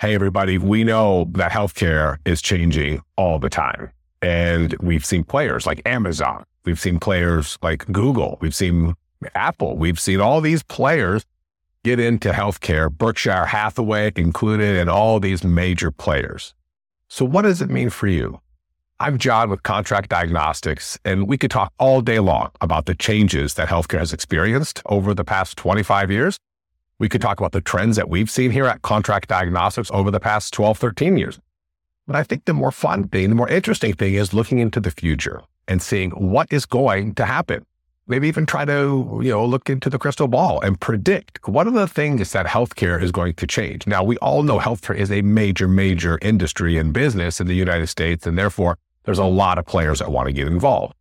Hey, everybody, we know that healthcare is changing all the time. And we've seen players like Amazon, we've seen players like Google, we've seen Apple, we've seen all these players get into healthcare, Berkshire Hathaway included, and all these major players. So, what does it mean for you? I'm Jon with Contract Diagnostics, and we could talk all day long about the changes that healthcare has experienced over the past 25 years. We could talk about the trends that we've seen here at Contract Diagnostics over the past 12, 13 years. But I think the more fun thing, the more interesting thing is looking into the future and seeing what is going to happen maybe even try to, you know, look into the crystal ball and predict what are the things that healthcare is going to change. Now, we all know healthcare is a major, major industry and business in the United States, and therefore there's a lot of players that want to get involved.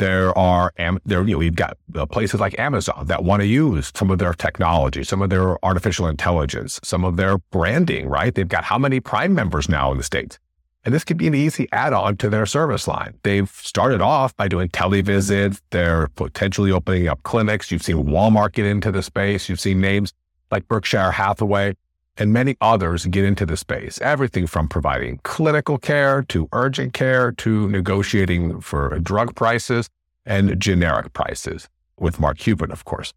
There are, there, you know, we've got uh, places like Amazon that want to use some of their technology, some of their artificial intelligence, some of their branding, right? They've got how many Prime members now in the States? And this could be an easy add on to their service line. They've started off by doing televisits. They're potentially opening up clinics. You've seen Walmart get into the space. You've seen names like Berkshire Hathaway and many others get into the space. Everything from providing clinical care to urgent care to negotiating for drug prices and generic prices with Mark Cuban, of course.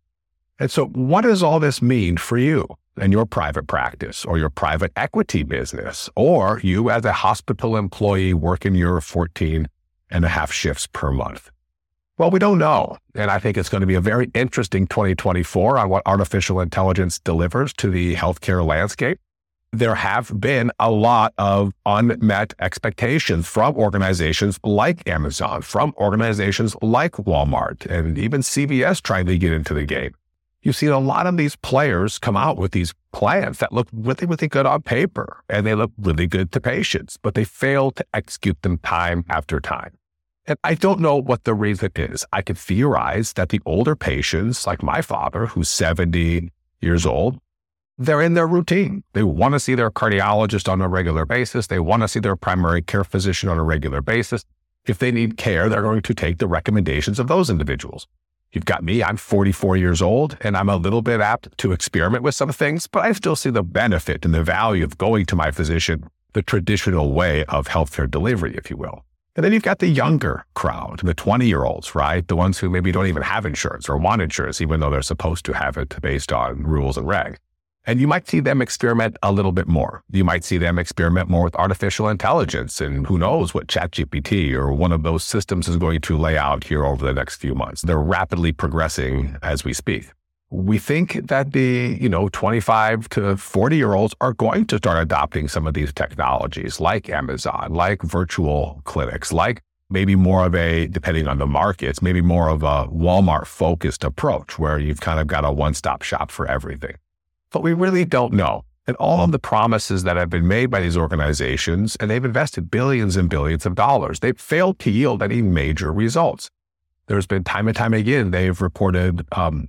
And so, what does all this mean for you? and your private practice or your private equity business, or you as a hospital employee working your 14 and a half shifts per month? Well, we don't know. And I think it's going to be a very interesting 2024 on what artificial intelligence delivers to the healthcare landscape. There have been a lot of unmet expectations from organizations like Amazon, from organizations like Walmart, and even CVS trying to get into the game you've seen a lot of these players come out with these plans that look really, really good on paper and they look really good to patients, but they fail to execute them time after time. And I don't know what the reason is. I could theorize that the older patients, like my father, who's 70 years old, they're in their routine. They want to see their cardiologist on a regular basis. They want to see their primary care physician on a regular basis. If they need care, they're going to take the recommendations of those individuals. You've got me, I'm 44 years old, and I'm a little bit apt to experiment with some things, but I still see the benefit and the value of going to my physician the traditional way of healthcare delivery, if you will. And then you've got the younger crowd, the 20 year olds, right? The ones who maybe don't even have insurance or want insurance, even though they're supposed to have it based on rules and regs. And you might see them experiment a little bit more. You might see them experiment more with artificial intelligence and who knows what ChatGPT or one of those systems is going to lay out here over the next few months. They're rapidly progressing as we speak. We think that the, you know, 25 to 40 year olds are going to start adopting some of these technologies like Amazon, like virtual clinics, like maybe more of a, depending on the markets, maybe more of a Walmart focused approach where you've kind of got a one stop shop for everything but we really don't know. And all of the promises that have been made by these organizations, and they've invested billions and billions of dollars, they've failed to yield any major results. There's been time and time again, they've reported um,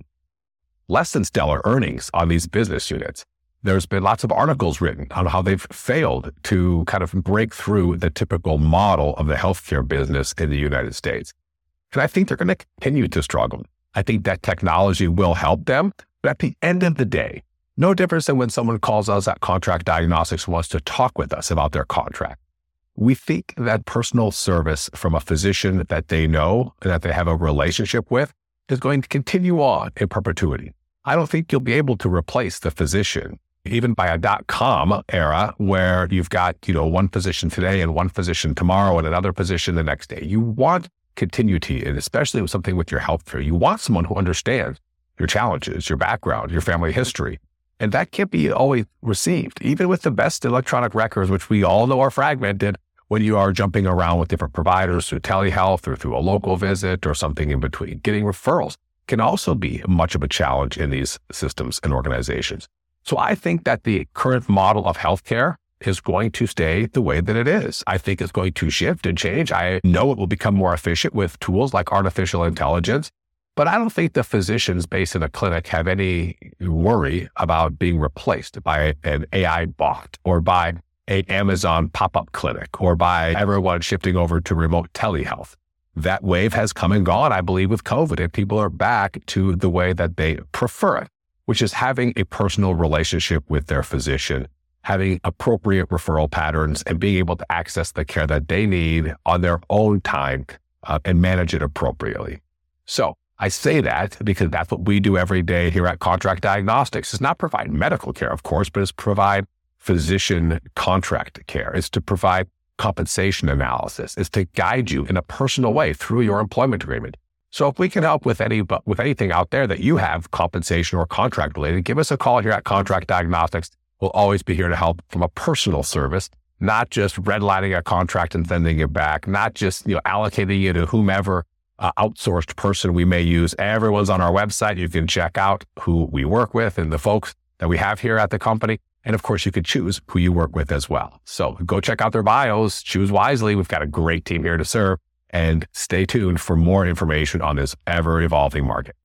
less than stellar earnings on these business units. There's been lots of articles written on how they've failed to kind of break through the typical model of the healthcare business in the United States. And I think they're going to continue to struggle. I think that technology will help them. But at the end of the day, no difference than when someone calls us at Contract Diagnostics wants to talk with us about their contract. We think that personal service from a physician that they know that they have a relationship with is going to continue on in perpetuity. I don't think you'll be able to replace the physician, even by a dot com era where you've got, you know, one physician today and one physician tomorrow and another physician the next day. You want continuity, and especially with something with your health care, you want someone who understands your challenges, your background, your family history, and that can't be always received, even with the best electronic records, which we all know are fragmented when you are jumping around with different providers through telehealth or through a local visit or something in between. Getting referrals can also be much of a challenge in these systems and organizations. So I think that the current model of healthcare is going to stay the way that it is. I think it's going to shift and change. I know it will become more efficient with tools like artificial intelligence, but I don't think the physicians based in a clinic have any worry about being replaced by an AI bot or by a Amazon pop-up clinic or by everyone shifting over to remote telehealth. That wave has come and gone, I believe, with COVID, and people are back to the way that they prefer it, which is having a personal relationship with their physician, having appropriate referral patterns, and being able to access the care that they need on their own time uh, and manage it appropriately. So I say that because that's what we do every day here at Contract Diagnostics. It's not provide medical care, of course, but it's provide physician contract care. It's to provide compensation analysis. It's to guide you in a personal way through your employment agreement. So if we can help with any with anything out there that you have compensation or contract related, give us a call here at Contract Diagnostics. We'll always be here to help from a personal service, not just redlining a contract and sending it back, not just you know allocating it to whomever uh, outsourced person we may use. Everyone's on our website. You can check out who we work with and the folks that we have here at the company. And of course, you could choose who you work with as well. So go check out their bios, choose wisely. We've got a great team here to serve and stay tuned for more information on this ever evolving market.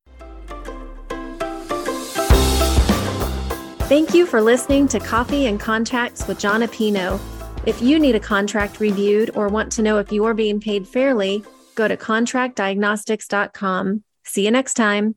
Thank you for listening to Coffee and Contracts with Jon Appino. If you need a contract reviewed or want to know if you're being paid fairly, go to contractdiagnostics.com. See you next time.